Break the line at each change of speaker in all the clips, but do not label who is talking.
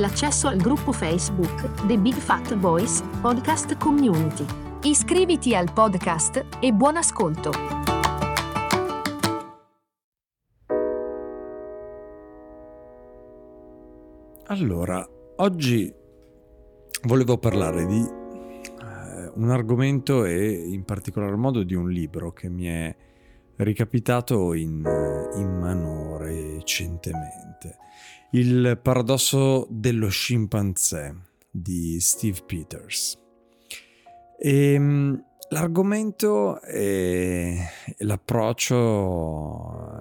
l'accesso al gruppo Facebook The Big Fat Voice Podcast Community. Iscriviti al podcast e buon ascolto!
Allora, oggi volevo parlare di eh, un argomento e in particolar modo di un libro che mi è ricapitato in, in mano recentemente. Il paradosso dello scimpanzé di Steve Peters. E, ehm, l'argomento e l'approccio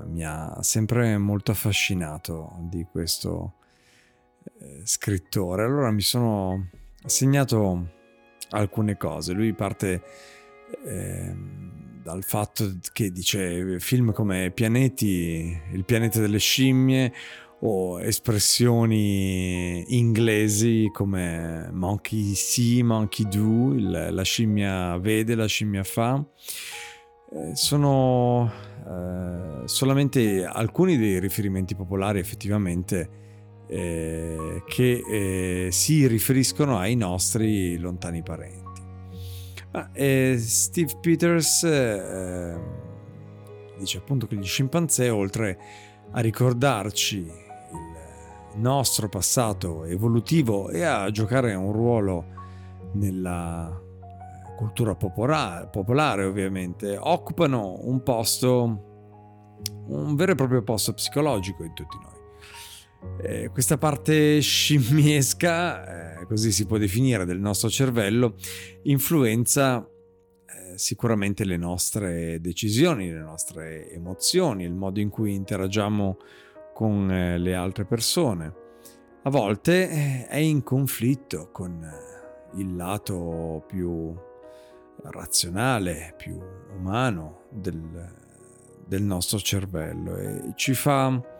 mi ha sempre molto affascinato di questo eh, scrittore. Allora mi sono segnato alcune cose. Lui parte eh, dal fatto che dice film come Pianeti, il pianeta delle scimmie o espressioni inglesi come monkey see, monkey do, il, la scimmia vede, la scimmia fa. Eh, sono eh, solamente alcuni dei riferimenti popolari effettivamente eh, che eh, si riferiscono ai nostri lontani parenti. Ma, eh, Steve Peters dice appunto che gli scimpanzé, oltre a ricordarci nostro passato evolutivo e a giocare un ruolo nella cultura popolare, popolare ovviamente, occupano un posto, un vero e proprio posto psicologico in tutti noi. Eh, questa parte scimmiesca, eh, così si può definire, del nostro cervello, influenza eh, sicuramente le nostre decisioni, le nostre emozioni, il modo in cui interagiamo con eh, le altre persone. A volte eh, è in conflitto con eh, il lato più razionale, più umano del, del nostro cervello e ci fa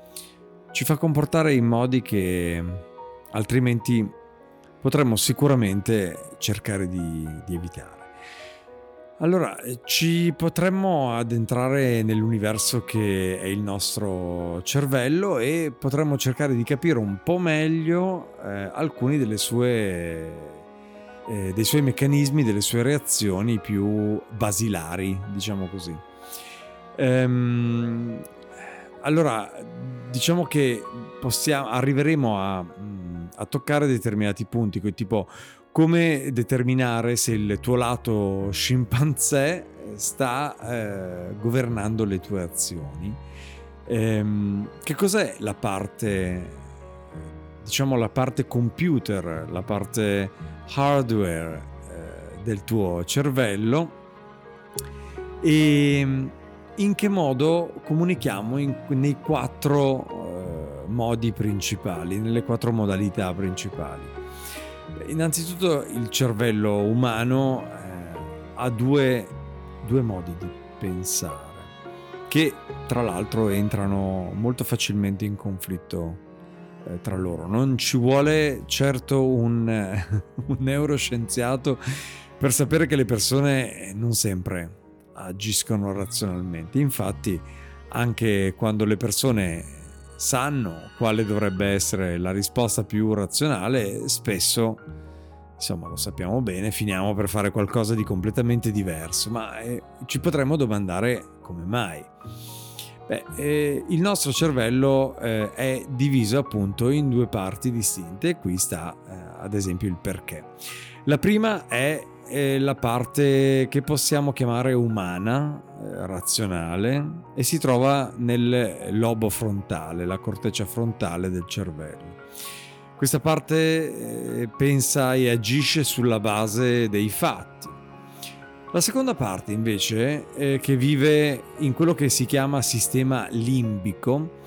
ci fa comportare in modi che altrimenti potremmo sicuramente cercare di, di evitare. Allora, ci potremmo addentrare nell'universo che è il nostro cervello e potremmo cercare di capire un po' meglio eh, alcuni sue, eh, dei suoi meccanismi, delle sue reazioni più basilari, diciamo così. Ehm, allora, diciamo che possiamo, arriveremo a, mm, a, toccare determinati punti, tipo come determinare se il tuo lato scimpanzé sta eh, governando le tue azioni. Ehm, che cos'è la parte, diciamo la parte computer, la parte hardware eh, del tuo cervello? E in che modo comunichiamo in, nei quattro uh, modi principali, nelle quattro modalità principali. Innanzitutto il cervello umano eh, ha due, due modi di pensare che tra l'altro entrano molto facilmente in conflitto eh, tra loro. Non ci vuole certo un, un neuroscienziato per sapere che le persone non sempre agiscono razionalmente. Infatti, anche quando le persone sanno quale dovrebbe essere la risposta più razionale, spesso, insomma, lo sappiamo bene, finiamo per fare qualcosa di completamente diverso, ma eh, ci potremmo domandare come mai. Beh, eh, il nostro cervello eh, è diviso appunto in due parti distinte qui sta eh, ad esempio il perché. La prima è è la parte che possiamo chiamare umana, eh, razionale, e si trova nel lobo frontale, la corteccia frontale del cervello. Questa parte eh, pensa e agisce sulla base dei fatti. La seconda parte invece, eh, che vive in quello che si chiama sistema limbico,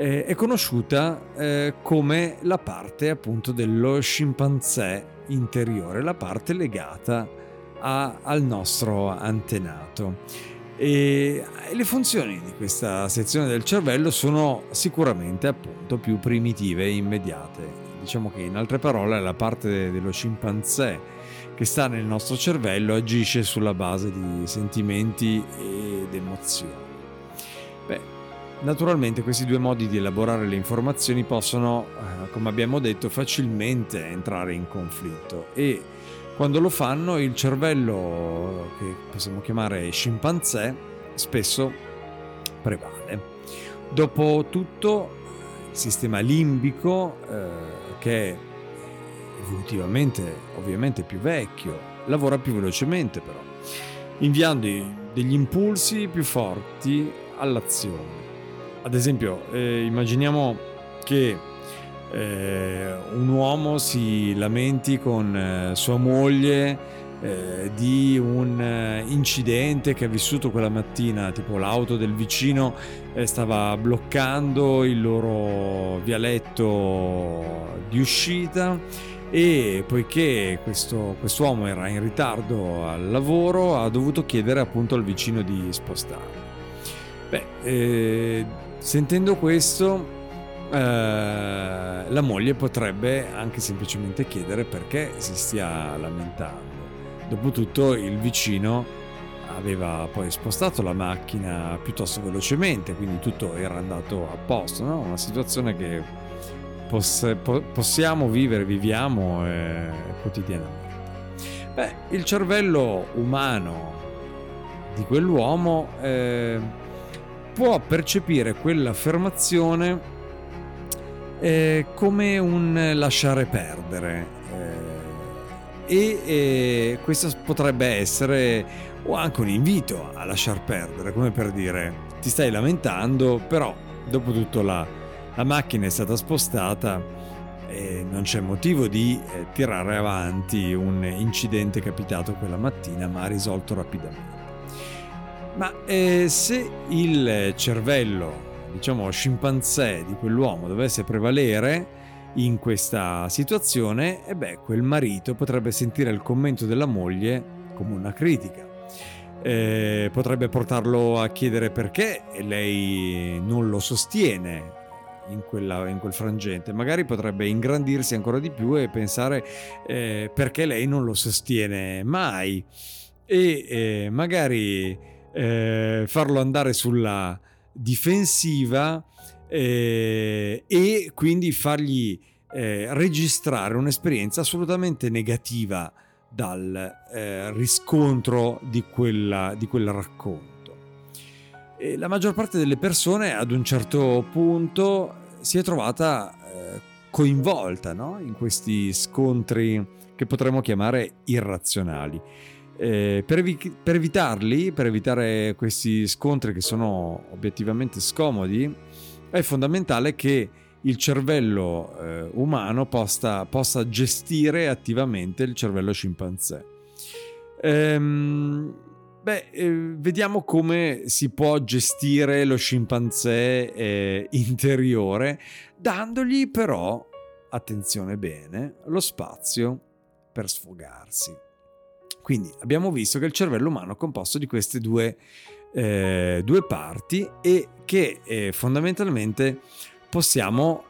eh, è conosciuta eh, come la parte appunto dello scimpanzé interiore, la parte legata a, al nostro antenato. E le funzioni di questa sezione del cervello sono sicuramente appunto più primitive e immediate. Diciamo che in altre parole la parte dello scimpanzé che sta nel nostro cervello agisce sulla base di sentimenti ed emozioni. Naturalmente questi due modi di elaborare le informazioni possono, eh, come abbiamo detto, facilmente entrare in conflitto e quando lo fanno il cervello, che possiamo chiamare scimpanzé, spesso prevale. Dopo tutto, il sistema limbico, eh, che è evolutivamente ovviamente più vecchio, lavora più velocemente però, inviando degli impulsi più forti all'azione. Ad esempio, eh, immaginiamo che eh, un uomo si lamenti con eh, sua moglie eh, di un eh, incidente che ha vissuto quella mattina, tipo l'auto del vicino stava bloccando il loro vialetto di uscita e poiché questo quest'uomo era in ritardo al lavoro ha dovuto chiedere appunto al vicino di spostare. Beh, eh, sentendo questo eh, la moglie potrebbe anche semplicemente chiedere perché si stia lamentando. Dopotutto il vicino aveva poi spostato la macchina piuttosto velocemente, quindi tutto era andato a posto, no? una situazione che poss- po- possiamo vivere, viviamo eh, quotidianamente. Beh, il cervello umano di quell'uomo eh, può percepire quell'affermazione eh, come un lasciare perdere. Eh, e eh, questo potrebbe essere o anche un invito a lasciar perdere, come per dire ti stai lamentando, però dopo tutto la, la macchina è stata spostata e non c'è motivo di eh, tirare avanti un incidente capitato quella mattina ma risolto rapidamente. Ma eh, se il cervello diciamo, scimpanzé di quell'uomo dovesse prevalere in questa situazione, e beh, quel marito potrebbe sentire il commento della moglie come una critica. Eh, potrebbe portarlo a chiedere perché lei non lo sostiene in, quella, in, quel frangente. Magari potrebbe ingrandirsi ancora di più e pensare eh, perché lei non lo sostiene mai e eh, magari eh, farlo andare sulla, difensiva eh, e quindi fargli eh, registrare un'esperienza assolutamente negativa dal eh, riscontro di, quella, di quel racconto. E la maggior parte delle persone ad un certo punto si è trovata eh, coinvolta no? in questi scontri che potremmo chiamare irrazionali. Eh, per, evi- per, evitarli, per evitare questi scontri che sono obiettivamente scomodi, è fondamentale che il cervello eh, umano possa, possa, gestire attivamente il cervello scimpanzé. Ehm, beh, eh, vediamo come si può gestire lo scimpanzé eh, interiore, dandogli però, attenzione bene, lo spazio per sfogarsi. Quindi abbiamo visto che il cervello umano è composto di queste due, eh, due parti e che eh, fondamentalmente possiamo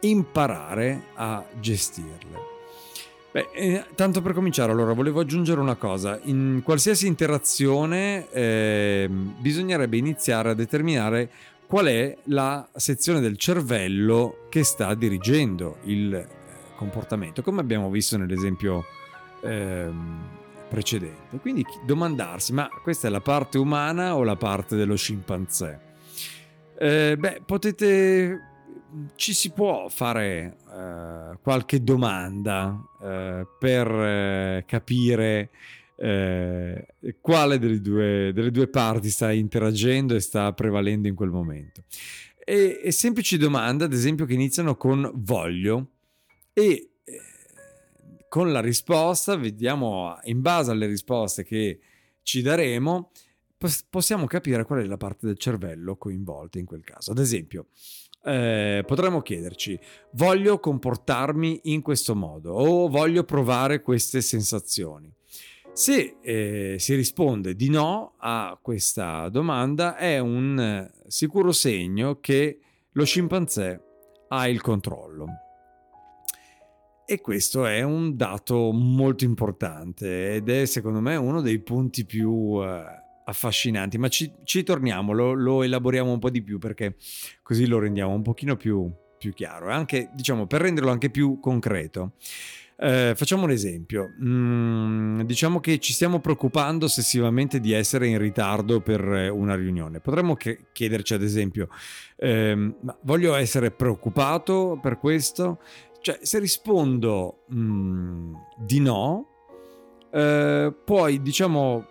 imparare a gestirle. Beh, eh, tanto per cominciare, allora volevo aggiungere una cosa. In qualsiasi interazione eh, bisognerebbe iniziare a determinare qual è la sezione del cervello che sta dirigendo il eh, comportamento, come abbiamo visto nell'esempio ehm, precedente. Quindi domandarsi, ma questa è la parte umana o la parte dello scimpanzé? Eh, beh, potete... Ci si può fare eh, qualche domanda eh, per eh, capire eh, quale delle due, delle due, parti sta interagendo e sta prevalendo in quel momento. E, e semplici domande, ad esempio, che iniziano con voglio e con la risposta, vediamo in base alle risposte che ci daremo, possiamo capire qual è la parte del cervello coinvolta in quel caso. Ad esempio, eh, potremmo chiederci, voglio comportarmi in questo modo o voglio provare queste sensazioni? Se eh, si risponde di no a questa domanda è un sicuro segno che lo scimpanzé ha il controllo. E questo è un dato molto importante ed è secondo me uno dei punti più eh, affascinanti, ma ci, ci torniamo, lo, lo, elaboriamo un po' di più perché così lo rendiamo un pochino più, più chiaro anche diciamo per renderlo anche più concreto. Eh, facciamo un esempio. Mm, diciamo che ci stiamo preoccupando ossessivamente di essere in ritardo per una riunione. Potremmo chiederci, ad esempio, ehm, voglio essere preoccupato per questo? Cioè, se rispondo mm, di no, eh, puoi, diciamo,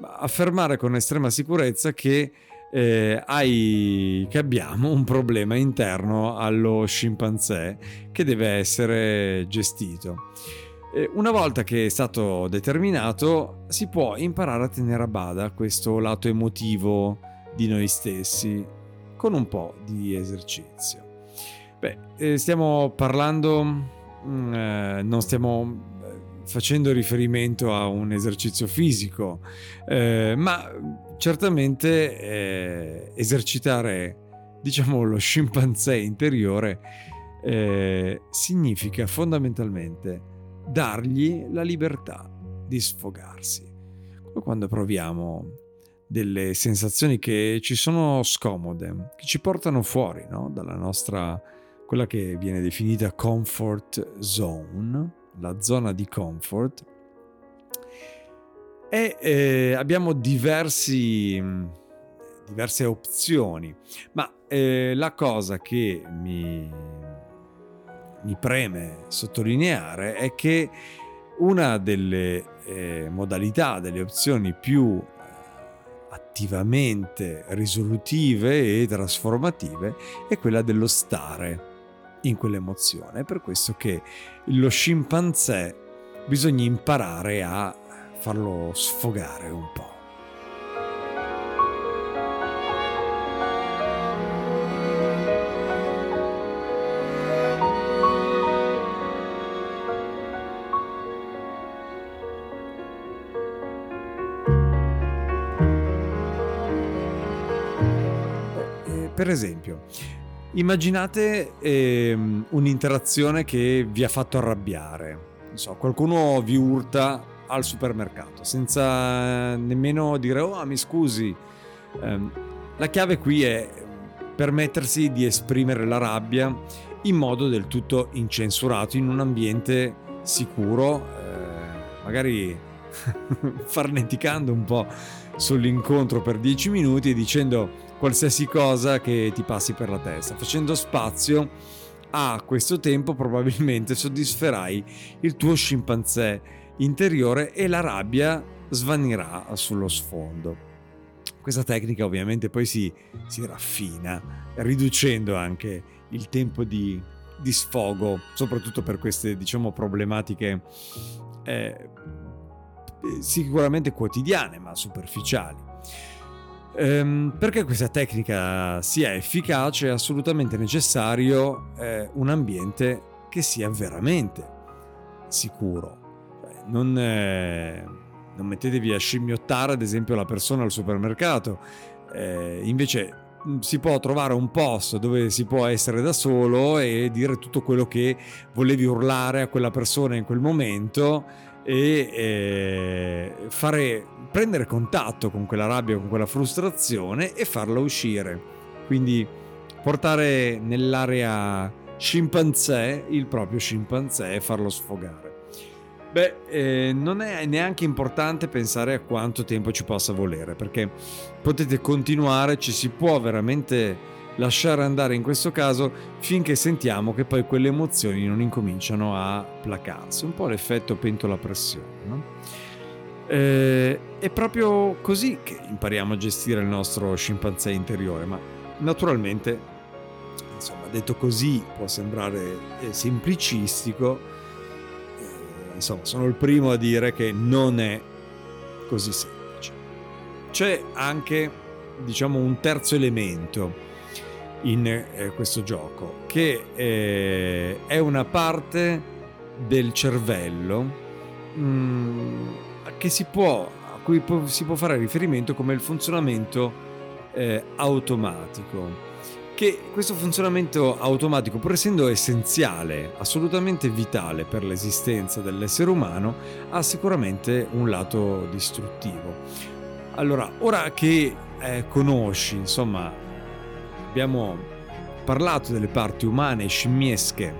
affermare con estrema sicurezza che eh, hai, che abbiamo un problema interno allo scimpanzé che deve essere gestito. Una volta che è stato determinato, si può imparare a tenere a bada questo lato emotivo di noi stessi con un po' di esercizio. Beh, eh, stiamo parlando, mm, eh, non stiamo facendo riferimento a un esercizio fisico, eh, ma certamente eh, esercitare, diciamo, lo scimpanzé interiore eh, significa fondamentalmente dargli la libertà di sfogarsi. Come quando proviamo delle sensazioni che ci sono scomode, che ci portano fuori no? dalla nostra, quella che viene definita comfort zone, la zona di comfort. E eh, abbiamo diversi, diverse opzioni, ma eh, la cosa che mi, mi, preme sottolineare è che una delle eh, modalità, delle opzioni più eh, attivamente risolutive e trasformative è quella dello stare in quell'emozione. È per questo che lo scimpanzé bisogna imparare a farlo sfogare un po'. Eh, per esempio, Immaginate ehm, un'interazione che vi ha fatto arrabbiare. Non so, qualcuno vi urta al supermercato senza nemmeno dire oh mi scusi. Eh, la chiave qui è permettersi di esprimere la rabbia in modo del tutto incensurato in un ambiente sicuro, eh, magari farneticando un po' sull'incontro per 10 minuti e dicendo qualsiasi cosa che ti passi per la testa, facendo spazio a questo tempo probabilmente soddisferai il tuo scimpanzé interiore e la rabbia svanirà sullo sfondo. Questa tecnica ovviamente poi si, si raffina, riducendo anche il tempo di, di, sfogo, soprattutto per queste diciamo problematiche eh, sicuramente quotidiane ma superficiali. Ehm, perché questa tecnica sia efficace è assolutamente necessario eh, un ambiente che sia veramente sicuro. Cioè, non, eh, non, mettetevi a scimmiottare ad esempio la persona al supermercato, eh, invece si può trovare un posto dove si può essere da solo e dire tutto quello che volevi urlare a quella persona in quel momento e eh, fare, prendere contatto con quella rabbia, con quella frustrazione e farla uscire. Quindi portare nell'area scimpanzé il proprio scimpanzé e farlo sfogare. Beh, eh, non è neanche importante pensare a quanto tempo ci possa volere, perché potete continuare, ci si può veramente lasciare andare in questo caso finché sentiamo che poi quelle emozioni non incominciano a placarsi, un po' l'effetto pentola pressione. No? Eh, è proprio così che impariamo a gestire il nostro scimpanzé interiore, ma naturalmente, insomma, detto così può sembrare eh, semplicistico, eh, insomma, sono il primo a dire che non è così semplice. C'è anche, diciamo, un terzo elemento in eh, questo gioco, che eh, è una parte del cervello mh, mm, che si può, a cui si può fare riferimento come il funzionamento eh, automatico che questo funzionamento automatico, pur essendo essenziale, assolutamente vitale per l'esistenza dell'essere umano, ha sicuramente un lato distruttivo. Allora, ora che eh, conosci, insomma, abbiamo parlato delle parti umane scimmiesche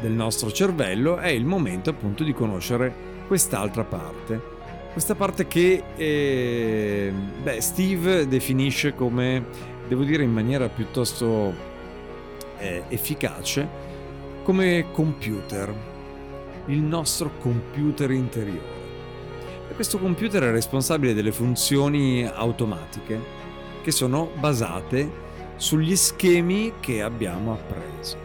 del nostro cervello, è il momento appunto di conoscere quest'altra parte. Questa parte che eh, beh, Steve definisce come devo dire in maniera piuttosto eh, efficace, come computer, il nostro computer interiore. E questo computer è responsabile delle funzioni automatiche che sono basate sugli schemi che abbiamo appreso.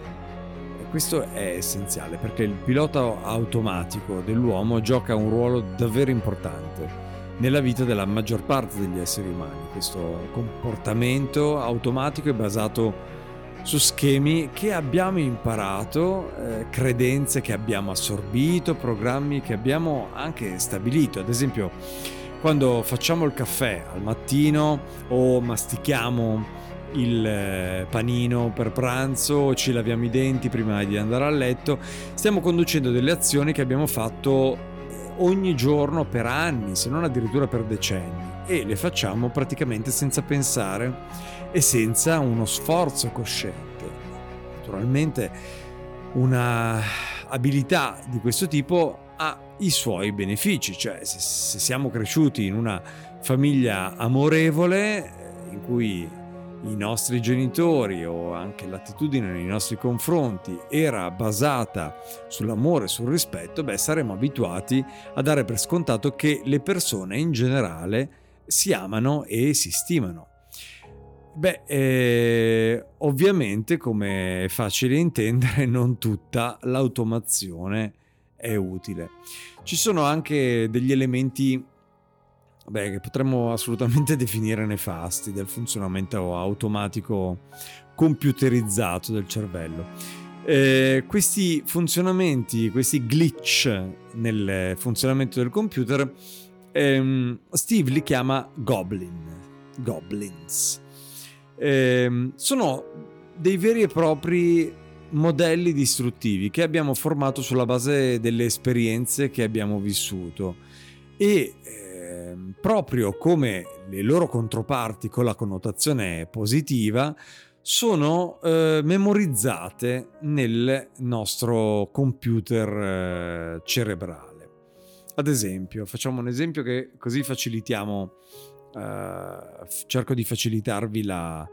E questo è essenziale perché il pilota automatico dell'uomo gioca un ruolo davvero importante nella vita della maggior parte degli esseri umani. Questo comportamento automatico è basato su schemi che abbiamo imparato, eh, credenze che abbiamo assorbito, programmi che abbiamo anche stabilito. Ad esempio, quando facciamo il caffè al mattino o mastichiamo il eh, panino per pranzo, ci laviamo i denti prima di andare a letto, stiamo conducendo delle azioni che abbiamo fatto ogni giorno per anni, se non addirittura per decenni, e le facciamo praticamente senza pensare e senza uno sforzo cosciente. Naturalmente una abilità di questo tipo ha i suoi benefici, cioè se, se siamo cresciuti in una famiglia amorevole eh, in cui i nostri genitori o anche l'attitudine nei nostri confronti era basata sull'amore, sul rispetto, beh, saremo abituati a dare per scontato che le persone in generale si amano e si stimano. Beh, eh, ovviamente, come è facile intendere, non tutta l'automazione è utile. Ci sono anche degli elementi beh, che potremmo assolutamente definire nefasti del funzionamento automatico computerizzato del cervello. Eh, questi funzionamenti, questi glitch nel funzionamento del computer, ehm, Steve li chiama goblin, goblins. Eh, sono dei veri e propri modelli distruttivi che abbiamo formato sulla base delle esperienze che abbiamo vissuto e eh, Ehm, proprio come le loro controparti con la connotazione positiva, sono eh, memorizzate nel nostro computer eh, cerebrale. Ad esempio, facciamo un esempio che così facilitiamo, eh, cerco di facilitarvi la,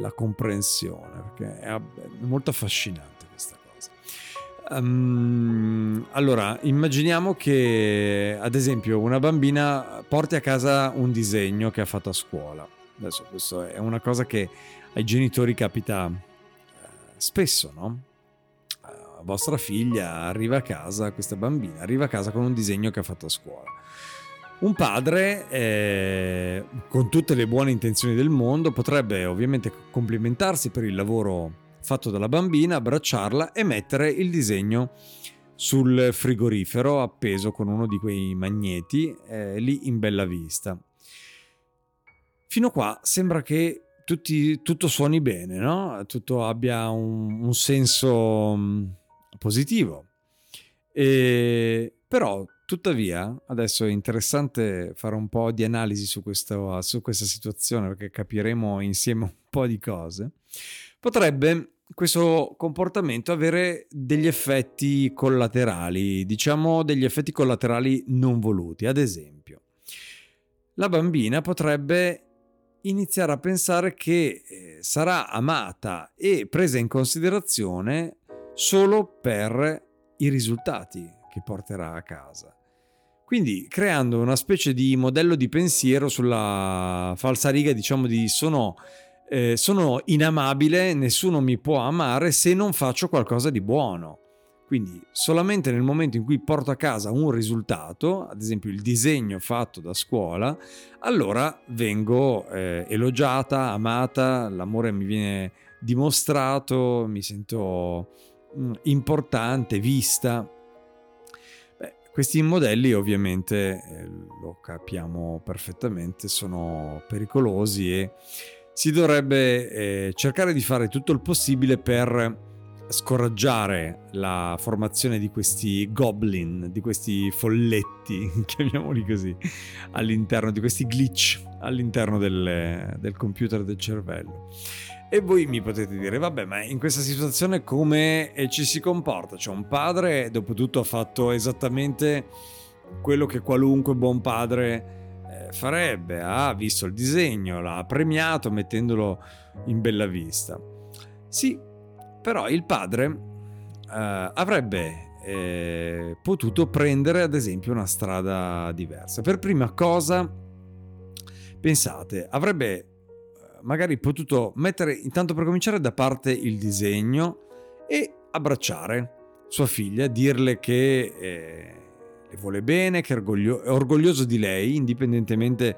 la comprensione, perché è, è molto affascinante. Um, allora, immaginiamo che ad esempio una bambina porti a casa un disegno che ha fatto a scuola. Adesso questo è una cosa che ai genitori capita eh, spesso, no? Uh, vostra figlia arriva a casa, questa bambina arriva a casa con un disegno che ha fatto a scuola. Un padre, eh, con tutte le buone intenzioni del mondo, potrebbe ovviamente complimentarsi per il lavoro fatto dalla bambina, abbracciarla e mettere il disegno sul frigorifero appeso con uno di quei magneti eh, lì in bella vista. Fino qua sembra che tutti, tutto suoni bene, no? tutto abbia un, un senso mm, positivo. E, però, tuttavia, adesso è interessante fare un po' di analisi su, questo, su questa situazione perché capiremo insieme un po' di cose potrebbe questo comportamento avere degli effetti collaterali, diciamo degli effetti collaterali non voluti. Ad esempio, la bambina potrebbe iniziare a pensare che eh, sarà amata e presa in considerazione solo per i risultati che porterà a casa. Quindi creando una specie di modello di pensiero sulla falsariga, diciamo di sono eh, sono inamabile, nessuno mi può amare se non faccio qualcosa di buono. Quindi solamente nel momento in cui porto a casa un risultato, ad esempio il disegno fatto da scuola, allora vengo eh, elogiata, amata, l'amore mi viene dimostrato, mi sento mh, importante, vista. Beh, questi modelli ovviamente, eh, lo capiamo perfettamente, sono pericolosi e si dovrebbe eh, cercare di fare tutto il possibile per scoraggiare la formazione di questi goblin, di questi folletti, chiamiamoli così, all'interno di questi glitch all'interno del, del computer del cervello. E voi mi potete dire, vabbè, ma in questa situazione come ci si comporta? C'è un padre, dopo tutto ha fatto esattamente quello che qualunque buon padre eh, farebbe, ha visto il disegno, l'ha premiato mettendolo in bella vista. Sì, però il padre eh, avrebbe eh, potuto prendere ad esempio una strada diversa. Per prima cosa, pensate, avrebbe eh, magari potuto mettere intanto per cominciare da parte il disegno e abbracciare sua figlia, dirle che eh, le vuole bene, che è, orgoglio- è orgoglioso di lei indipendentemente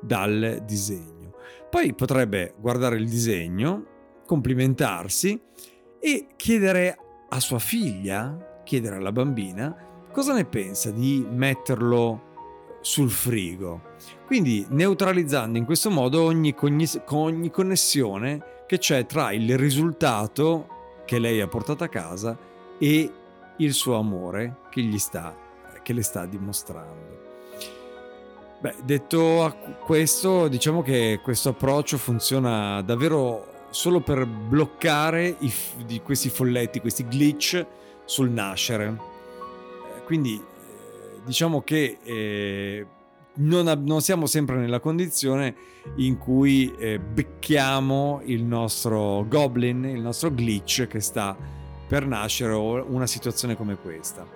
dal disegno. Poi potrebbe guardare il disegno, complimentarsi e chiedere a sua figlia, chiedere alla bambina, cosa ne pensa di metterlo sul frigo. Quindi neutralizzando in questo modo ogni, ogni connessione che c'è tra il risultato che lei ha portato a casa e il suo amore che, gli sta, che le sta dimostrando. Beh, detto questo, diciamo che questo approccio funziona davvero solo per bloccare i, di questi folletti, questi glitch sul nascere. Eh, quindi eh, diciamo che eh, non, non, siamo sempre nella condizione in cui eh, becchiamo il nostro goblin, il nostro glitch che sta per nascere o una situazione come questa.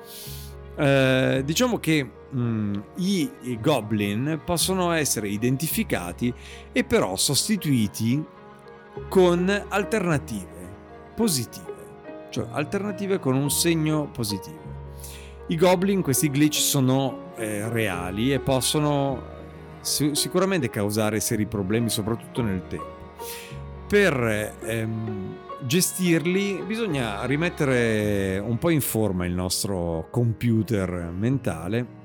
Eh, diciamo che mh, mm, i, i goblin possono essere identificati e però sostituiti con alternative positive, cioè alternative con un segno positivo. I goblin, questi glitch sono eh, reali e possono eh, sicuramente causare seri problemi, soprattutto nel tempo. Per ehm, gestirli bisogna rimettere un po' in forma il nostro computer mentale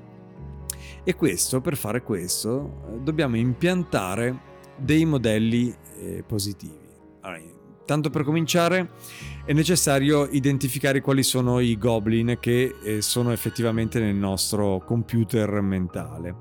e questo, per fare questo, dobbiamo impiantare dei modelli eh, positivi. Allora, tanto per cominciare è necessario identificare quali sono i goblin che eh, sono effettivamente nel nostro computer mentale.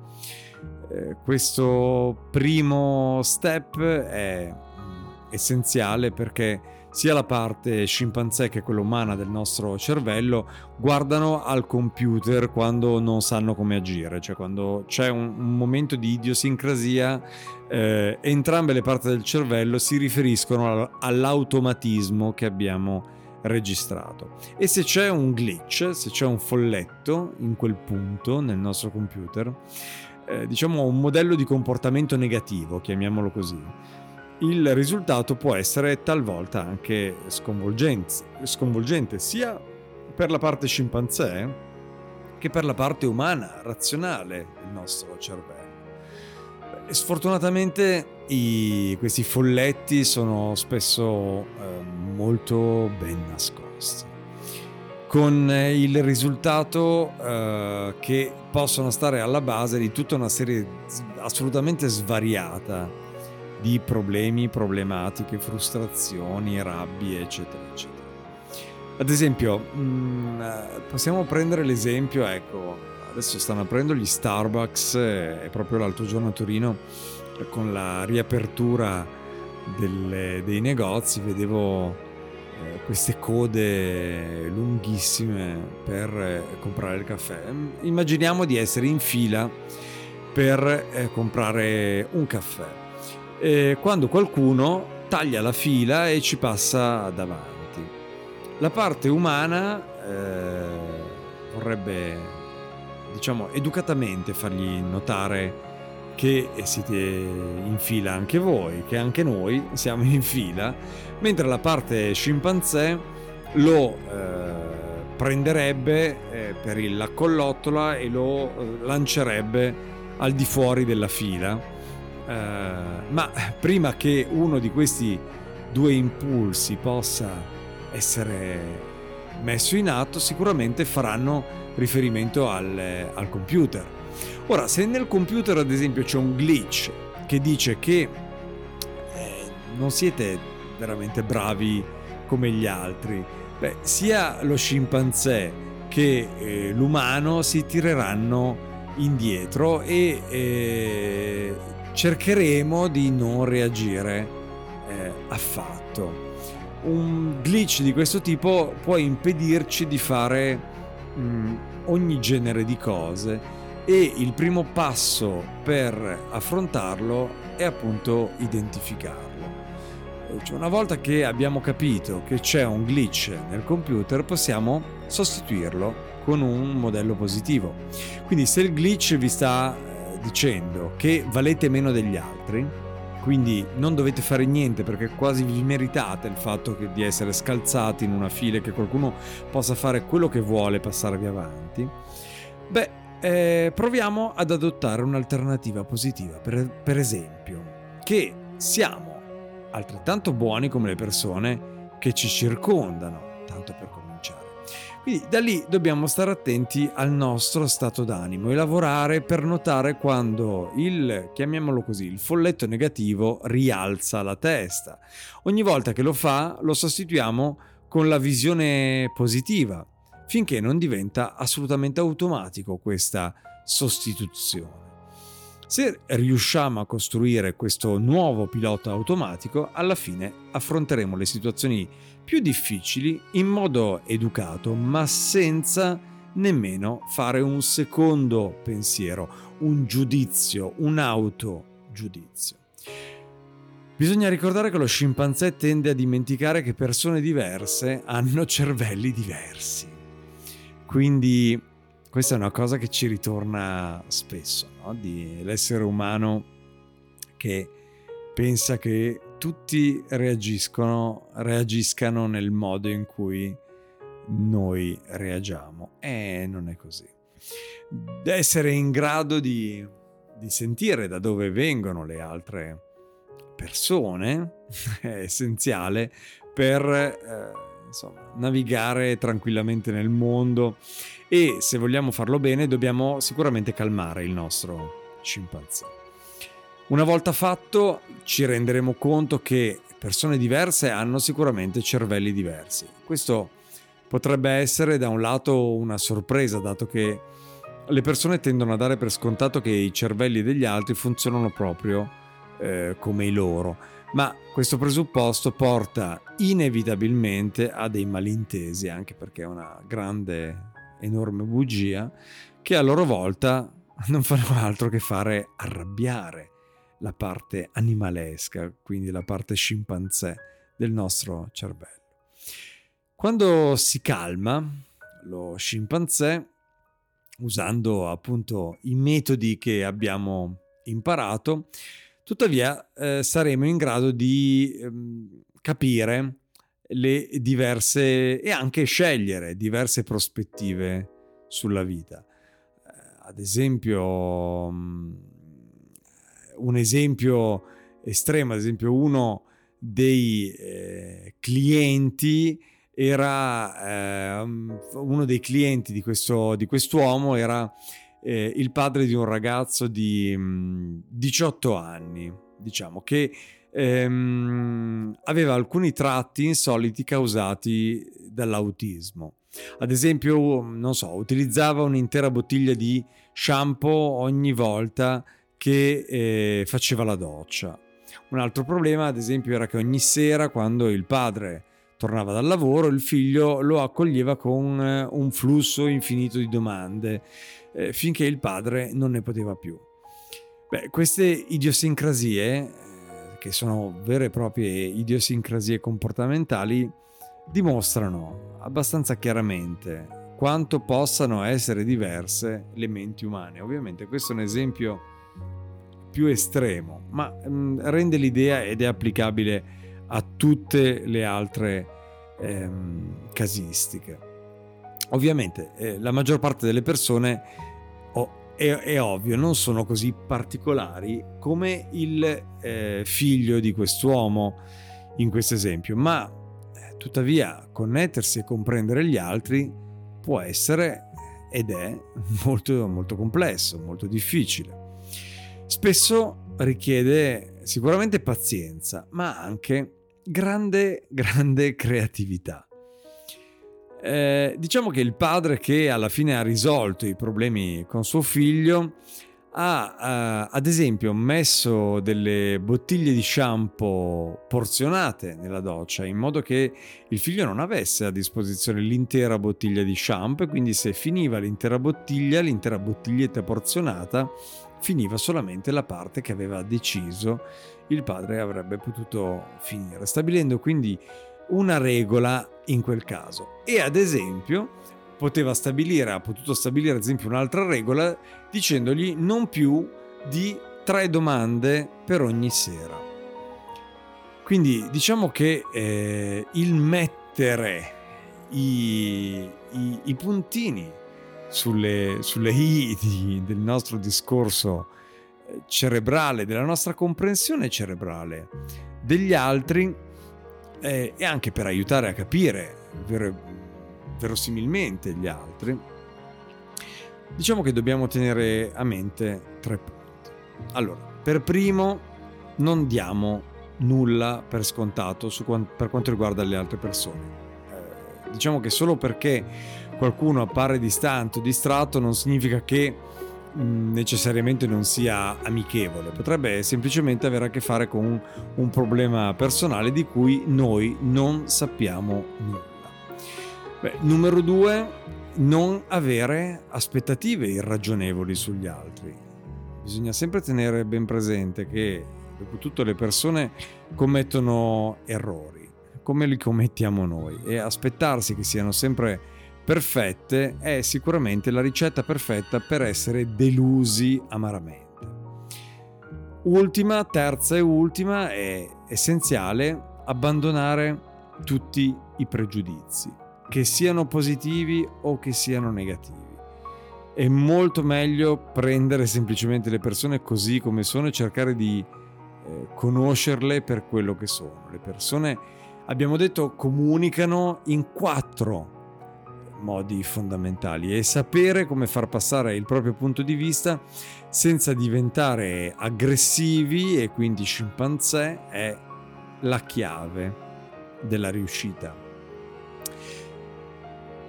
Eh, questo primo step è mm, essenziale perché sia la parte scimpanzé che quella umana del nostro cervello guardano al computer quando non sanno come agire, cioè quando c'è un, un momento di idiosincrasia, eh, entrambe le parti del cervello si riferiscono all'automatismo che abbiamo registrato. E se c'è un glitch, se c'è un folletto in quel punto nel nostro computer, eh, diciamo un modello di comportamento negativo, chiamiamolo così, il risultato può essere talvolta anche sconvolgente, sia per la parte scimpanzé che per la parte umana, razionale del nostro cervello. E sfortunatamente i, questi folletti sono spesso eh, molto ben nascosti, con il risultato eh, che possono stare alla base di tutta una serie assolutamente svariata di problemi, problematiche, frustrazioni, rabbie, eccetera, eccetera. Ad esempio, mh, mm, possiamo prendere l'esempio, ecco, adesso stanno aprendo gli Starbucks, è proprio l'altro giorno a Torino, con la riapertura delle, dei negozi, vedevo eh, queste code lunghissime per eh, comprare il caffè. Immaginiamo di essere in fila per eh, comprare un caffè eh, quando qualcuno taglia la fila e ci passa davanti. La parte umana eh, vorrebbe, diciamo, educatamente fargli notare che siete in fila anche voi, che anche noi siamo in fila, mentre la parte scimpanzé lo eh, prenderebbe eh, per la collottola e lo eh, lancerebbe al di fuori della fila ma prima che uno di questi due impulsi possa essere messo in atto, sicuramente faranno riferimento al, al computer. Ora, se nel computer ad esempio c'è un glitch che dice che eh, non siete veramente bravi come gli altri, beh, sia lo scimpanzé che eh, l'umano si tireranno indietro e eh, cercheremo di non reagire eh, affatto. Un glitch di questo tipo può impedirci di fare mh, mm, ogni genere di cose e il primo passo per affrontarlo è appunto identificarlo. Cioè una volta che abbiamo capito che c'è un glitch nel computer possiamo sostituirlo con un modello positivo. Quindi se il glitch vi sta dicendo che valete meno degli altri, quindi non dovete fare niente perché quasi vi meritate il fatto che, di essere scalzati in una fila e che qualcuno possa fare quello che vuole passarvi avanti, beh, eh, proviamo ad adottare un'alternativa positiva. Per, per esempio, che siamo altrettanto buoni come le persone che ci circondano, tanto per quindi da lì dobbiamo stare attenti al nostro stato d'animo e lavorare per notare quando il, chiamiamolo così, il folletto negativo rialza la testa. Ogni volta che lo fa lo sostituiamo con la visione positiva, finché non diventa assolutamente automatico questa sostituzione. Se riusciamo a costruire questo nuovo pilota automatico, alla fine affronteremo le situazioni più difficili in modo educato, ma senza nemmeno fare un secondo pensiero, un giudizio, un autogiudizio. Bisogna ricordare che lo scimpanzé tende a dimenticare che persone diverse hanno cervelli diversi. Quindi questa è una cosa che ci ritorna spesso, no? di l'essere umano che pensa che tutti reagiscono, reagiscano nel modo in cui noi reagiamo e non è così. Essere in grado di, di sentire da dove vengono le altre persone è essenziale per eh, insomma, navigare tranquillamente nel mondo e se vogliamo farlo bene dobbiamo sicuramente calmare il nostro scimpanzé. Una volta fatto ci renderemo conto che persone diverse hanno sicuramente cervelli diversi. Questo potrebbe essere da un lato una sorpresa dato che le persone tendono a dare per scontato che i cervelli degli altri funzionano proprio eh, come i loro, ma questo presupposto porta inevitabilmente a dei malintesi, anche perché è una grande enorme bugia che a loro volta non fanno altro che fare arrabbiare la parte animalesca, quindi la parte scimpanzé del nostro cervello. Quando si calma lo scimpanzé, usando appunto i metodi che abbiamo imparato, tuttavia eh, saremo in grado di ehm, capire le diverse e anche scegliere diverse prospettive sulla vita. Eh, ad esempio, mm, un esempio estremo, ad esempio uno dei eh, clienti era eh, uno dei clienti di, questo, di quest'uomo era eh, il padre di un ragazzo di mh, mm, 18 anni, diciamo, che ehm, aveva alcuni tratti insoliti causati dall'autismo. Ad esempio, non so, utilizzava un'intera bottiglia di shampoo ogni volta che eh, faceva la doccia. Un altro problema, ad esempio, era che ogni sera, quando il padre tornava dal lavoro, il figlio lo accoglieva con eh, un flusso infinito di domande, eh, finché il padre non ne poteva più. Beh, queste idiosincrasie che sono vere e proprie idiosincrasie comportamentali, dimostrano abbastanza chiaramente quanto possano essere diverse le menti umane. Ovviamente questo è un esempio più estremo, ma mh, mm, rende l'idea ed è applicabile a tutte le altre ehm, casistiche. Ovviamente eh, la maggior parte delle persone è, è, ovvio, non sono così particolari come il eh, figlio di quest'uomo. in questo esempio, ma eh, tuttavia connettersi e comprendere gli altri può essere ed è molto, molto complesso, molto difficile. Spesso richiede sicuramente pazienza, ma anche grande, grande creatività. Eh, diciamo che il padre che alla fine ha risolto i problemi con suo figlio ha uh, ad esempio messo delle bottiglie di shampoo porzionate nella doccia in modo che il figlio non avesse a disposizione l'intera bottiglia di shampoo e quindi se finiva l'intera bottiglia, l'intera bottiglietta porzionata, finiva solamente la parte che aveva deciso il padre avrebbe potuto finire, stabilendo quindi una regola in quel caso. E ad esempio poteva stabilire, ha potuto stabilire ad esempio un'altra regola dicendogli non più di tre domande per ogni sera. Quindi diciamo che eh, il mettere i, i, i puntini sulle, sulle i di, del nostro discorso eh, cerebrale, della nostra comprensione cerebrale degli altri eh, e anche per aiutare a capire vero, verosimilmente gli altri, diciamo che dobbiamo tenere a mente tre punti. Allora, per primo, non diamo nulla per scontato quant- per quanto riguarda le altre persone. Eh, diciamo che solo perché qualcuno appare distante o distratto non significa che mm, necessariamente non sia amichevole, potrebbe semplicemente avere a che fare con un problema personale di cui noi non sappiamo nulla. Beh, numero due, non avere aspettative irragionevoli sugli altri. Bisogna sempre tenere ben presente che, dopo tutto, le persone commettono errori, come li commettiamo noi, e aspettarsi che siano sempre perfette è sicuramente la ricetta perfetta per essere delusi amaramente. Ultima, terza e ultima, è essenziale abbandonare tutti i pregiudizi che siano positivi o che siano negativi. È molto meglio prendere semplicemente le persone così come sono e cercare di eh, conoscerle per quello che sono. Le persone, abbiamo detto, comunicano in quattro modi fondamentali e sapere come far passare il proprio punto di vista senza diventare aggressivi e quindi scimpanzé è la chiave della riuscita.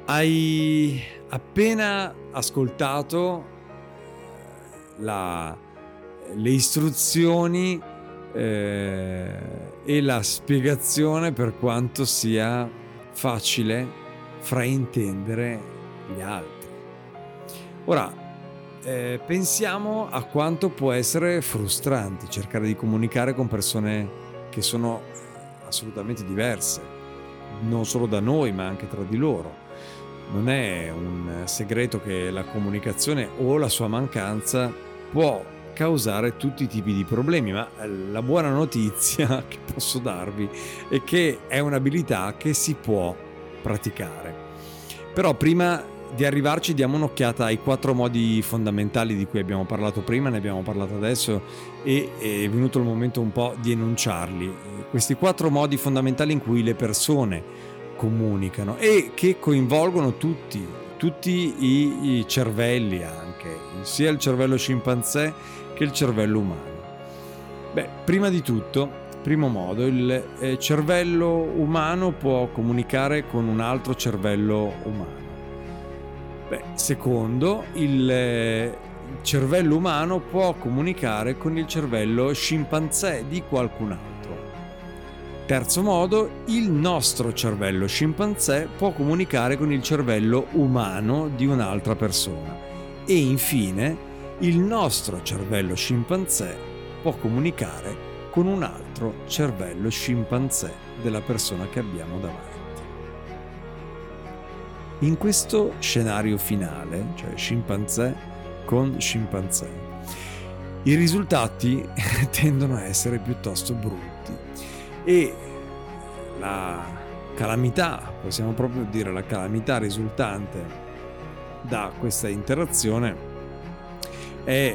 Hai appena ascoltato eh, la, le istruzioni eh, e la spiegazione per quanto sia facile fraintendere gli altri. Ora, eh, pensiamo a quanto può essere frustrante cercare di comunicare con persone che sono assolutamente diverse, non solo da noi ma anche tra di loro non è un segreto che la comunicazione o la sua mancanza può causare tutti i tipi di problemi, ma la buona notizia che posso darvi è che è un'abilità che si può praticare. Però prima di arrivarci diamo un'occhiata ai quattro modi fondamentali di cui abbiamo parlato prima, ne abbiamo parlato adesso e è venuto il momento un po' di enunciarli. Questi quattro modi fondamentali in cui le persone comunicano e che coinvolgono tutti, tutti i, i cervelli anche, sia il cervello scimpanzé che il cervello umano. Beh, prima di tutto, primo modo, il eh, cervello umano può comunicare con un altro cervello umano. Beh, secondo, il eh, cervello umano può comunicare con il cervello scimpanzé di qualcun altro. Terzo modo, il nostro cervello scimpanzé può comunicare con il cervello umano di un'altra persona. E infine, il nostro cervello scimpanzé può comunicare con un altro cervello scimpanzé della persona che abbiamo davanti. In questo scenario finale, cioè scimpanzé con scimpanzé, i risultati tendono a essere piuttosto brutti e la calamità, possiamo proprio dire la calamità risultante da questa interazione è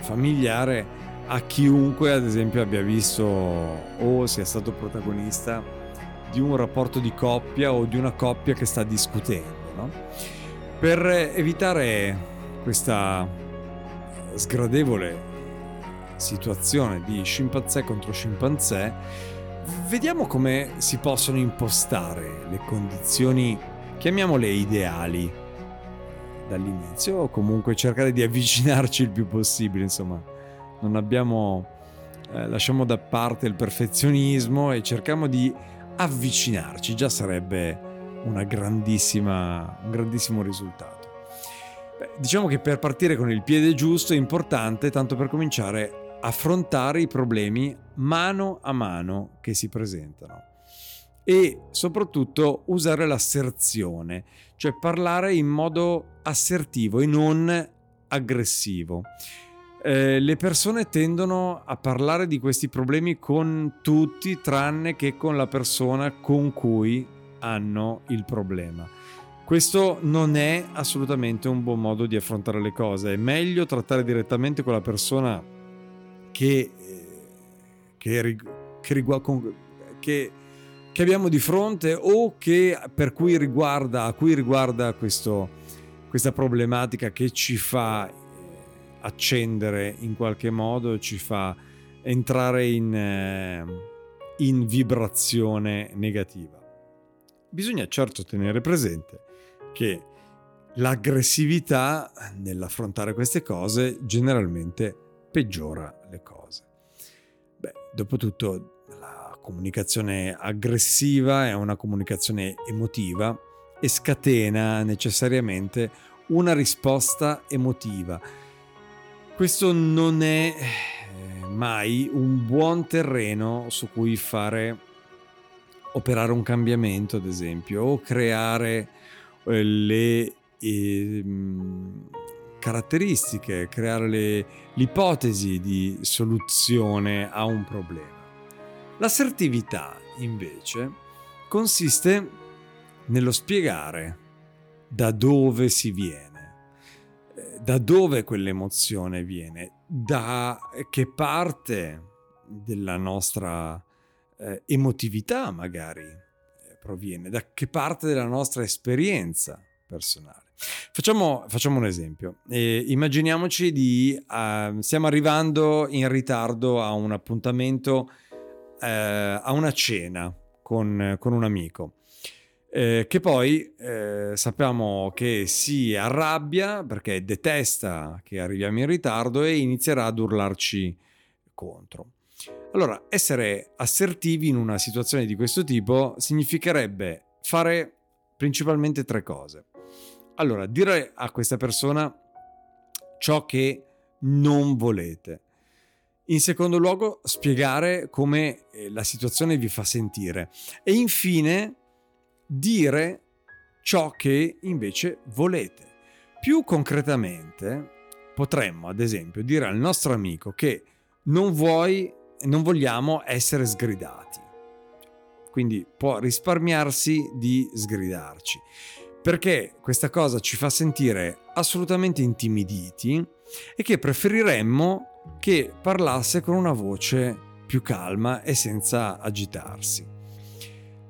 familiare a chiunque ad esempio abbia visto o sia stato protagonista di un rapporto di coppia o di una coppia che sta discutendo. No? Per evitare questa sgradevole situazione di scimpanzé contro scimpanzé, vediamo come si possono impostare le condizioni, chiamiamole ideali, dall'inizio o comunque cercare di avvicinarci il più possibile, insomma, non abbiamo, eh, lasciamo da parte il perfezionismo e cerchiamo di avvicinarci, già sarebbe un grandissimo risultato. Beh, diciamo che per partire con il piede giusto è importante, tanto per cominciare, affrontare i problemi mano a mano che si presentano e soprattutto usare l'asserzione, cioè parlare in modo assertivo e non aggressivo. Eh, le persone tendono a parlare di questi problemi con tutti tranne che con la persona con cui hanno il problema. Questo non è assolutamente un buon modo di affrontare le cose, è meglio trattare direttamente con la persona che, eh, che, che, che, che abbiamo di fronte o che per cui riguarda, a cui riguarda questo, questa problematica che ci fa accendere in qualche modo, ci fa entrare in, eh, in vibrazione negativa. Bisogna certo tenere presente che l'aggressività nell'affrontare queste cose generalmente peggiora le cose. Beh, dopotutto la comunicazione aggressiva è una comunicazione emotiva e scatena necessariamente una risposta emotiva questo non è eh, mai un buon terreno su cui fare operare un cambiamento, ad esempio, o creare eh, le eh, caratteristiche, creare le, l'ipotesi di soluzione a un problema. L'assertività, invece, consiste nello spiegare da dove si viene da dove quell'emozione viene, da che parte della nostra eh, emotività magari eh, proviene, da che parte della nostra esperienza personale. Facciamo, facciamo un esempio. Eh, immaginiamoci di uh, stiamo arrivando in ritardo a un appuntamento, uh, a una cena con, con un amico eh, che poi eh, sappiamo che si arrabbia perché detesta che arriviamo in ritardo e inizierà ad urlarci contro. Allora, essere assertivi in una situazione di questo tipo significherebbe fare principalmente tre cose. Allora, dire a questa persona ciò che non volete. In secondo luogo, spiegare come eh, la situazione vi fa sentire. E infine, dire ciò che invece volete. Più concretamente, potremmo ad esempio dire al nostro amico che non vuoi non vogliamo essere sgridati. Quindi può risparmiarsi di sgridarci. Perché questa cosa ci fa sentire assolutamente intimiditi e che preferiremmo che parlasse con una voce più calma e senza agitarsi.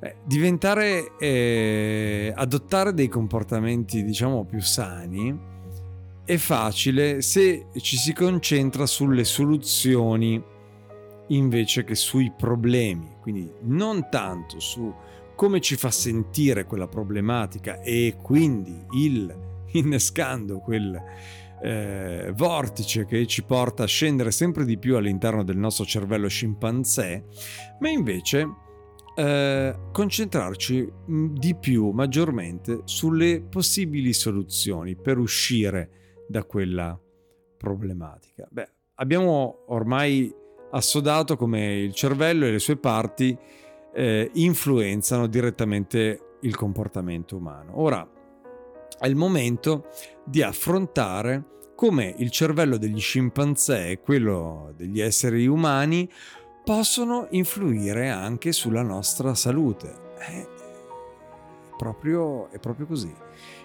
Beh, diventare, eh, adottare dei comportamenti diciamo più sani è facile se ci si concentra sulle soluzioni invece che sui problemi, quindi non tanto su come ci fa sentire quella problematica e quindi il innescando quel eh, vortice che ci porta a scendere sempre di più all'interno del nostro cervello scimpanzé, ma invece eh, concentrarci mm, di più, maggiormente, sulle possibili soluzioni per uscire da quella problematica. Beh, abbiamo ormai assodato come il cervello e le sue parti eh, influenzano direttamente il comportamento umano. Ora è il momento di affrontare come il cervello degli scimpanzé e quello degli esseri umani possono influire anche sulla nostra salute. Eh, proprio, è proprio così.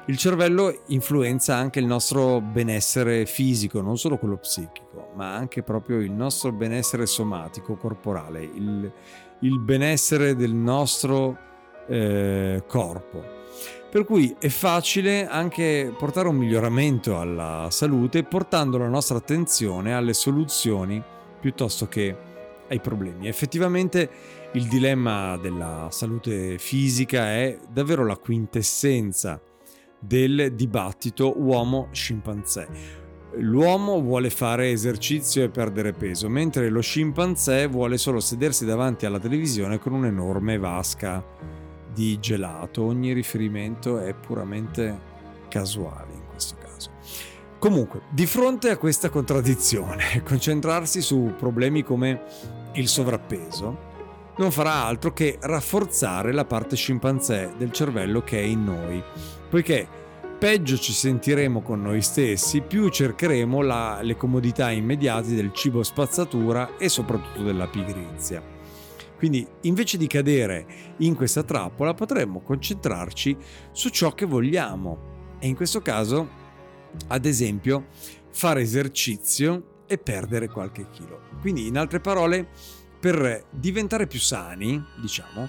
Il cervello influenza anche il nostro benessere fisico, non solo quello psichico, ma anche proprio il nostro benessere somatico, corporale, il, il benessere del nostro eh, corpo. Per cui è facile anche portare un miglioramento alla salute portando la nostra attenzione alle soluzioni piuttosto che ai problemi. Effettivamente il dilemma della salute fisica è davvero la quintessenza del dibattito uomo-scimpanzé. L'uomo vuole fare esercizio e perdere peso, mentre lo scimpanzé vuole solo sedersi davanti alla televisione con un'enorme vasca di gelato. Ogni riferimento è puramente casuale. Comunque, di fronte a questa contraddizione, concentrarsi su problemi come il sovrappeso non farà altro che rafforzare la parte scimpanzé del cervello che è in noi, poiché peggio ci sentiremo con noi stessi, più cercheremo la, le comodità immediate del cibo spazzatura e soprattutto della pigrizia. Quindi invece di cadere in questa trappola potremmo concentrarci su ciò che vogliamo e in questo caso, ad esempio, fare esercizio e perdere qualche chilo. Quindi in altre parole, per diventare più sani, diciamo,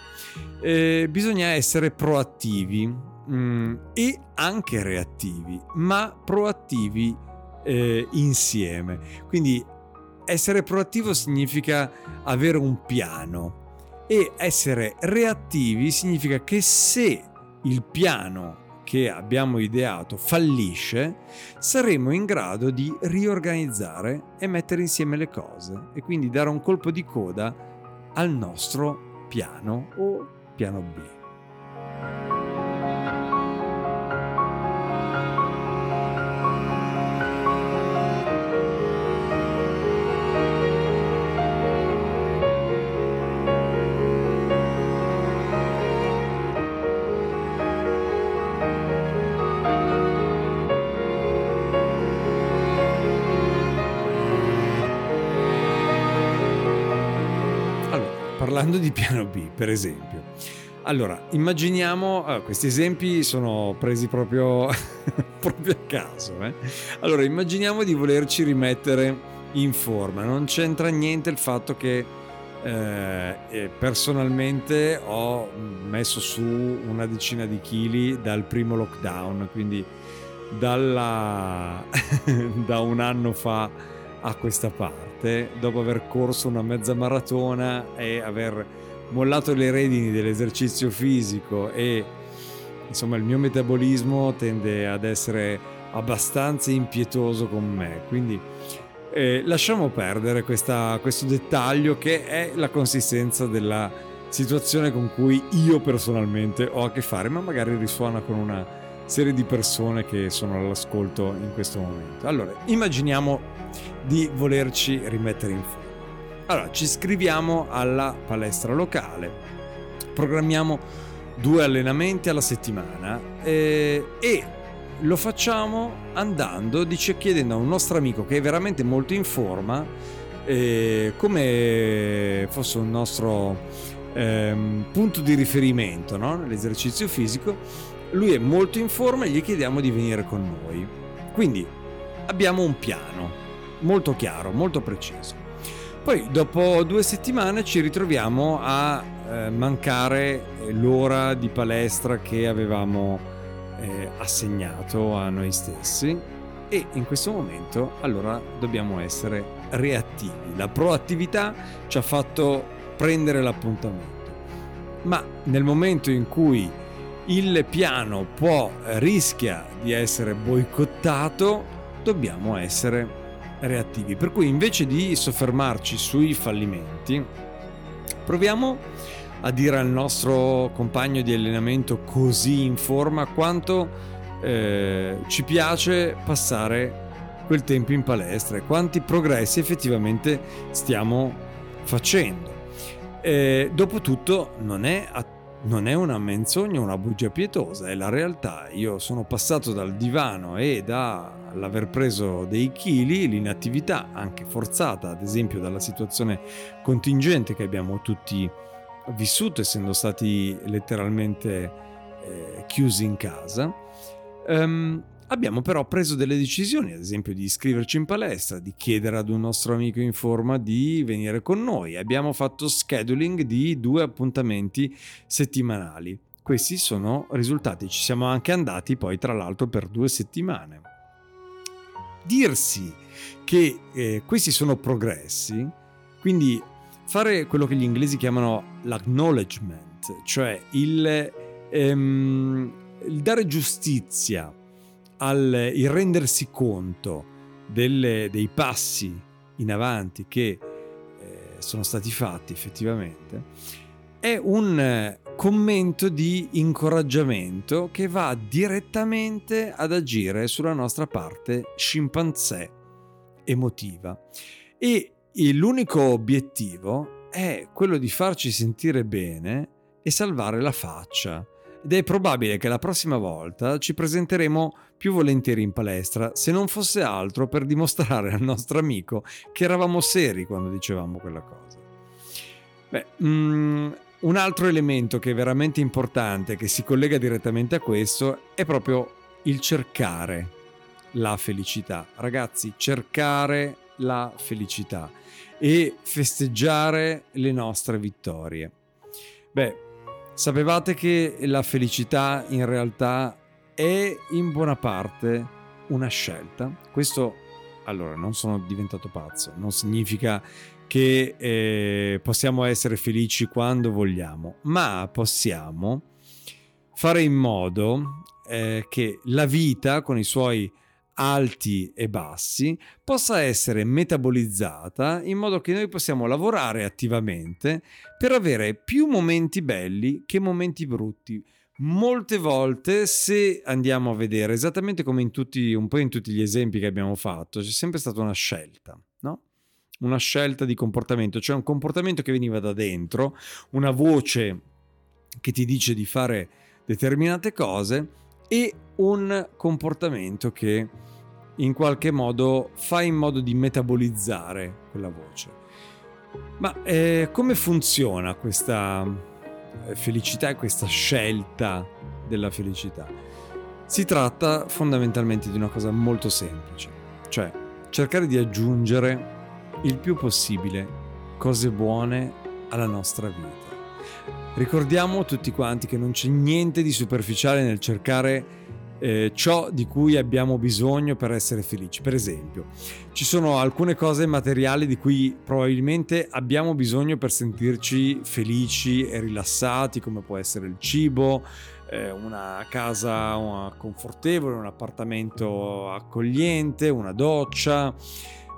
eh, bisogna essere proattivi, mm, e anche reattivi, ma proattivi eh, insieme. Quindi essere proattivo significa avere un piano e essere reattivi significa che se il piano che abbiamo ideato fallisce, saremo in grado di riorganizzare e mettere insieme le cose e quindi dare un colpo di coda al nostro piano o piano B. parlando di piano B, per esempio. Allora, immaginiamo, ah, questi esempi sono presi proprio, proprio a caso. Eh? Allora, immaginiamo di volerci rimettere in forma. Non c'entra niente il fatto che eh, personalmente ho messo su una decina di chili dal primo lockdown, quindi dalla, da un anno fa a questa parte parte, dopo aver corso una mezza maratona e aver mollato le redini dell'esercizio fisico e insomma il mio metabolismo tende ad essere abbastanza impietoso con me, quindi eh, lasciamo perdere questa, questo dettaglio che è la consistenza della situazione con cui io personalmente ho a che fare, ma magari risuona con una serie di persone che sono all'ascolto in questo momento. Allora, immaginiamo di volerci rimettere in forma. Allora, ci iscriviamo alla palestra locale, programmiamo due allenamenti alla settimana eh, e lo facciamo andando, dice, chiedendo a un nostro amico che è veramente molto in forma, eh, come fosse un nostro eh, punto di riferimento no? nell'esercizio fisico, lui è molto in forma e gli chiediamo di venire con noi. Quindi abbiamo un piano molto chiaro, molto preciso. Poi dopo due settimane ci ritroviamo a eh, mancare l'ora di palestra che avevamo eh, assegnato a noi stessi e in questo momento allora dobbiamo essere reattivi. La proattività ci ha fatto prendere l'appuntamento. Ma nel momento in cui il piano può, rischia di essere boicottato, dobbiamo essere reattivi. Per cui invece di soffermarci sui fallimenti, proviamo a dire al nostro compagno di allenamento così in forma quanto eh, ci piace passare quel tempo in palestra e quanti progressi effettivamente stiamo facendo. Eh, dopotutto non è non è una menzogna, una bugia pietosa, è la realtà. Io sono passato dal divano e dall'aver preso dei chili, l'inattività anche forzata, ad esempio dalla situazione contingente che abbiamo tutti vissuto, essendo stati letteralmente eh, chiusi in casa. Um, abbiamo però preso delle decisioni, ad esempio di iscriverci in palestra, di chiedere ad un nostro amico in forma di venire con noi. Abbiamo fatto scheduling di due appuntamenti settimanali. Questi sono risultati, ci siamo anche andati poi tra l'altro per due settimane. Dirsi che eh, questi sono progressi, quindi fare quello che gli inglesi chiamano l'acknowledgement, cioè il, ehm, il dare giustizia, al, il rendersi conto delle, dei passi in avanti che eh, sono stati fatti effettivamente, è un commento di incoraggiamento che va direttamente ad agire sulla nostra parte scimpanzé emotiva. E l'unico obiettivo è quello di farci sentire bene e salvare la faccia. Ed è probabile che la prossima volta ci presenteremo più volentieri in palestra, se non fosse altro per dimostrare al nostro amico che eravamo seri quando dicevamo quella cosa. Beh, mm, un altro elemento che è veramente importante, che si collega direttamente a questo, è proprio il cercare la felicità. Ragazzi, cercare la felicità e festeggiare le nostre vittorie. Beh, sapevate che la felicità in realtà è in buona parte una scelta? Questo, allora, non sono diventato pazzo, non significa che eh, possiamo essere felici quando vogliamo, ma possiamo fare in modo eh, che la vita con i suoi alti e bassi possa essere metabolizzata in modo che noi possiamo lavorare attivamente per avere più momenti belli che momenti brutti. Molte volte, se andiamo a vedere esattamente come in tutti, un po' in tutti gli esempi che abbiamo fatto, c'è sempre stata una scelta? Una scelta di comportamento, cioè un comportamento che veniva da dentro, una voce che ti dice di fare determinate cose e un comportamento che in qualche modo fa in modo di metabolizzare quella voce. Ma eh, come funziona questa eh, felicità e questa scelta della felicità? Si tratta fondamentalmente di una cosa molto semplice, cioè cercare di aggiungere il più possibile cose buone alla nostra vita. Ricordiamo tutti quanti che non c'è niente di superficiale nel cercare eh, ciò di cui abbiamo bisogno per essere felici. Per esempio, ci sono alcune cose materiali di cui probabilmente abbiamo bisogno per sentirci felici e rilassati, come può essere il cibo, eh, una casa una confortevole, un appartamento accogliente, una doccia.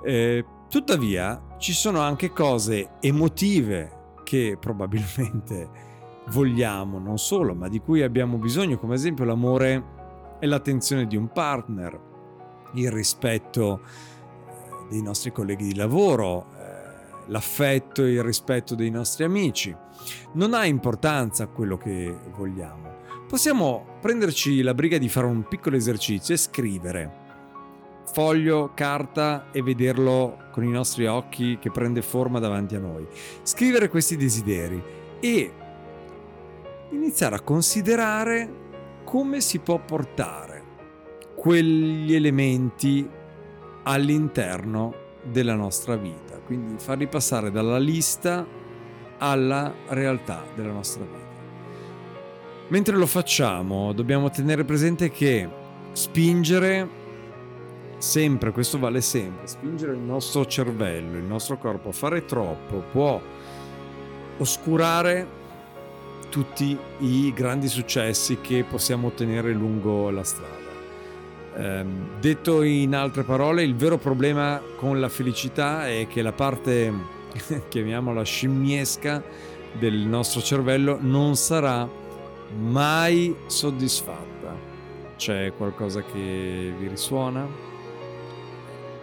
Eh, tuttavia, ci sono anche cose emotive che probabilmente vogliamo, non solo, ma di cui abbiamo bisogno, come ad esempio l'amore è l'attenzione di un partner, il rispetto eh, dei nostri colleghi di lavoro, eh, l'affetto e il rispetto dei nostri amici. Non ha importanza quello che vogliamo. Possiamo prenderci la briga di fare un piccolo esercizio e scrivere foglio, carta e vederlo con i nostri occhi che prende forma davanti a noi. Scrivere questi desideri e iniziare a considerare come si può portare quegli elementi all'interno della nostra vita, quindi farli passare dalla lista alla realtà della nostra vita. Mentre lo facciamo dobbiamo tenere presente che spingere sempre, questo vale sempre, spingere il nostro cervello, il nostro corpo a fare troppo può oscurare tutti i grandi successi che possiamo ottenere lungo la strada. Eh, detto in altre parole, il vero problema con la felicità è che la parte, chiamiamola scimmiesca, del nostro cervello non sarà mai soddisfatta. C'è qualcosa che vi risuona?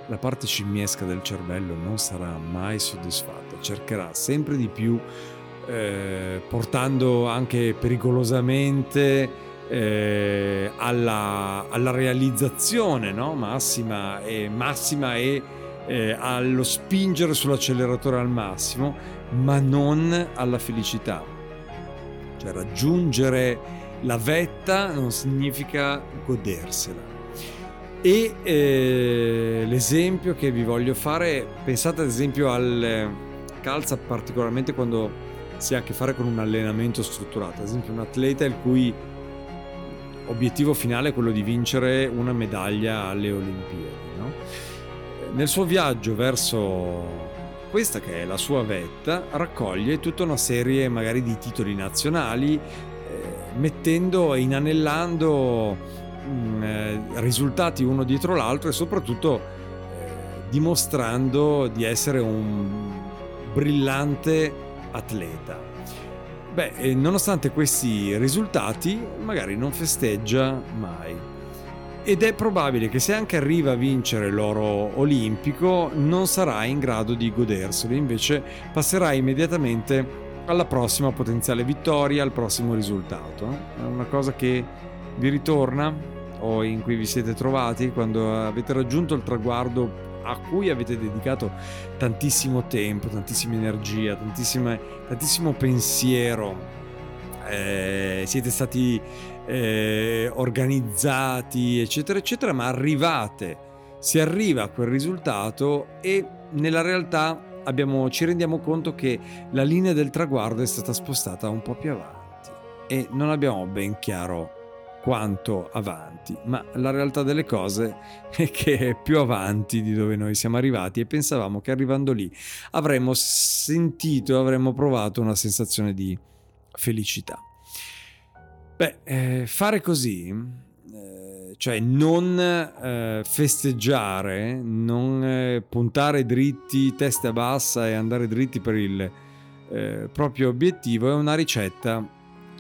La parte scimmiesca del cervello non sarà mai soddisfatta, cercherà sempre di più eh, portando anche pericolosamente eh, alla, alla, realizzazione no? massima e, massima e eh, allo spingere sull'acceleratore al massimo, ma non alla felicità. Cioè raggiungere la vetta non significa godersela. E eh, l'esempio che vi voglio fare, pensate ad esempio al calza particolarmente quando si ha a che fare con un allenamento strutturato, ad esempio un atleta il cui obiettivo finale è quello di vincere una medaglia alle Olimpiadi. No? Nel suo viaggio verso questa che è la sua vetta raccoglie tutta una serie magari di titoli nazionali eh, mettendo e inanellando mm, eh, risultati uno dietro l'altro e soprattutto eh, dimostrando di essere un brillante atleta. Beh, nonostante questi risultati, magari non festeggia mai. Ed è probabile che se anche arriva a vincere l'oro olimpico, non sarà in grado di goderselo, invece passerà immediatamente alla prossima potenziale vittoria, al prossimo risultato. È una cosa che vi ritorna o in cui vi siete trovati quando avete raggiunto il traguardo a cui avete dedicato tantissimo tempo, tantissima energia, tantissimo pensiero. Eh, siete stati eh, organizzati, eccetera, eccetera, ma arrivate, si arriva a quel risultato e nella realtà abbiamo, ci rendiamo conto che la linea del traguardo è stata spostata un po' più avanti e non abbiamo ben chiaro quanto avanti, ma la realtà delle cose è che è più avanti di dove noi siamo arrivati e pensavamo che arrivando lì avremmo sentito, avremmo provato una sensazione di felicità. Beh, eh, fare così, eh, cioè non eh, festeggiare, non eh, puntare dritti, testa bassa e andare dritti per il eh, proprio obiettivo, è una ricetta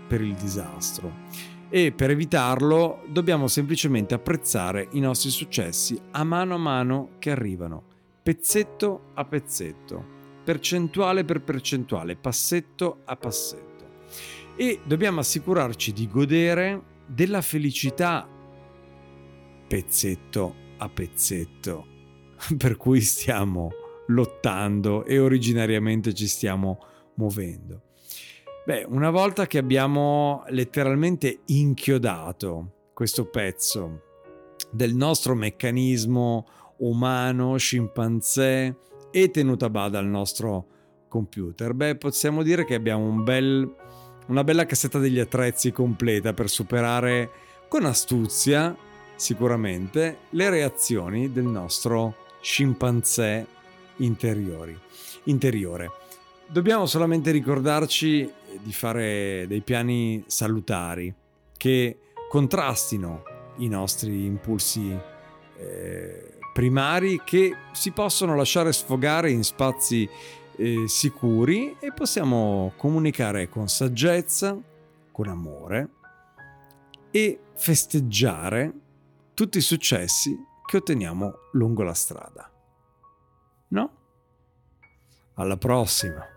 per il disastro e per evitarlo dobbiamo semplicemente apprezzare i nostri successi a mano a mano che arrivano, pezzetto a pezzetto, percentuale per percentuale, passetto a passetto. E dobbiamo assicurarci di godere della felicità pezzetto a pezzetto per cui stiamo lottando e originariamente ci stiamo muovendo. Beh, una volta che abbiamo letteralmente inchiodato questo pezzo del nostro meccanismo umano, scimpanzé e tenuto a bada al nostro computer, beh, possiamo dire che abbiamo un bel, una bella cassetta degli attrezzi completa per superare con astuzia, sicuramente, le reazioni del nostro scimpanzé interiori, interiore. Dobbiamo solamente ricordarci di fare dei piani salutari che contrastino i nostri impulsi eh, primari che si possono lasciare sfogare in spazi eh, sicuri e possiamo comunicare con saggezza, con amore e festeggiare tutti i successi che otteniamo lungo la strada. No? Alla prossima!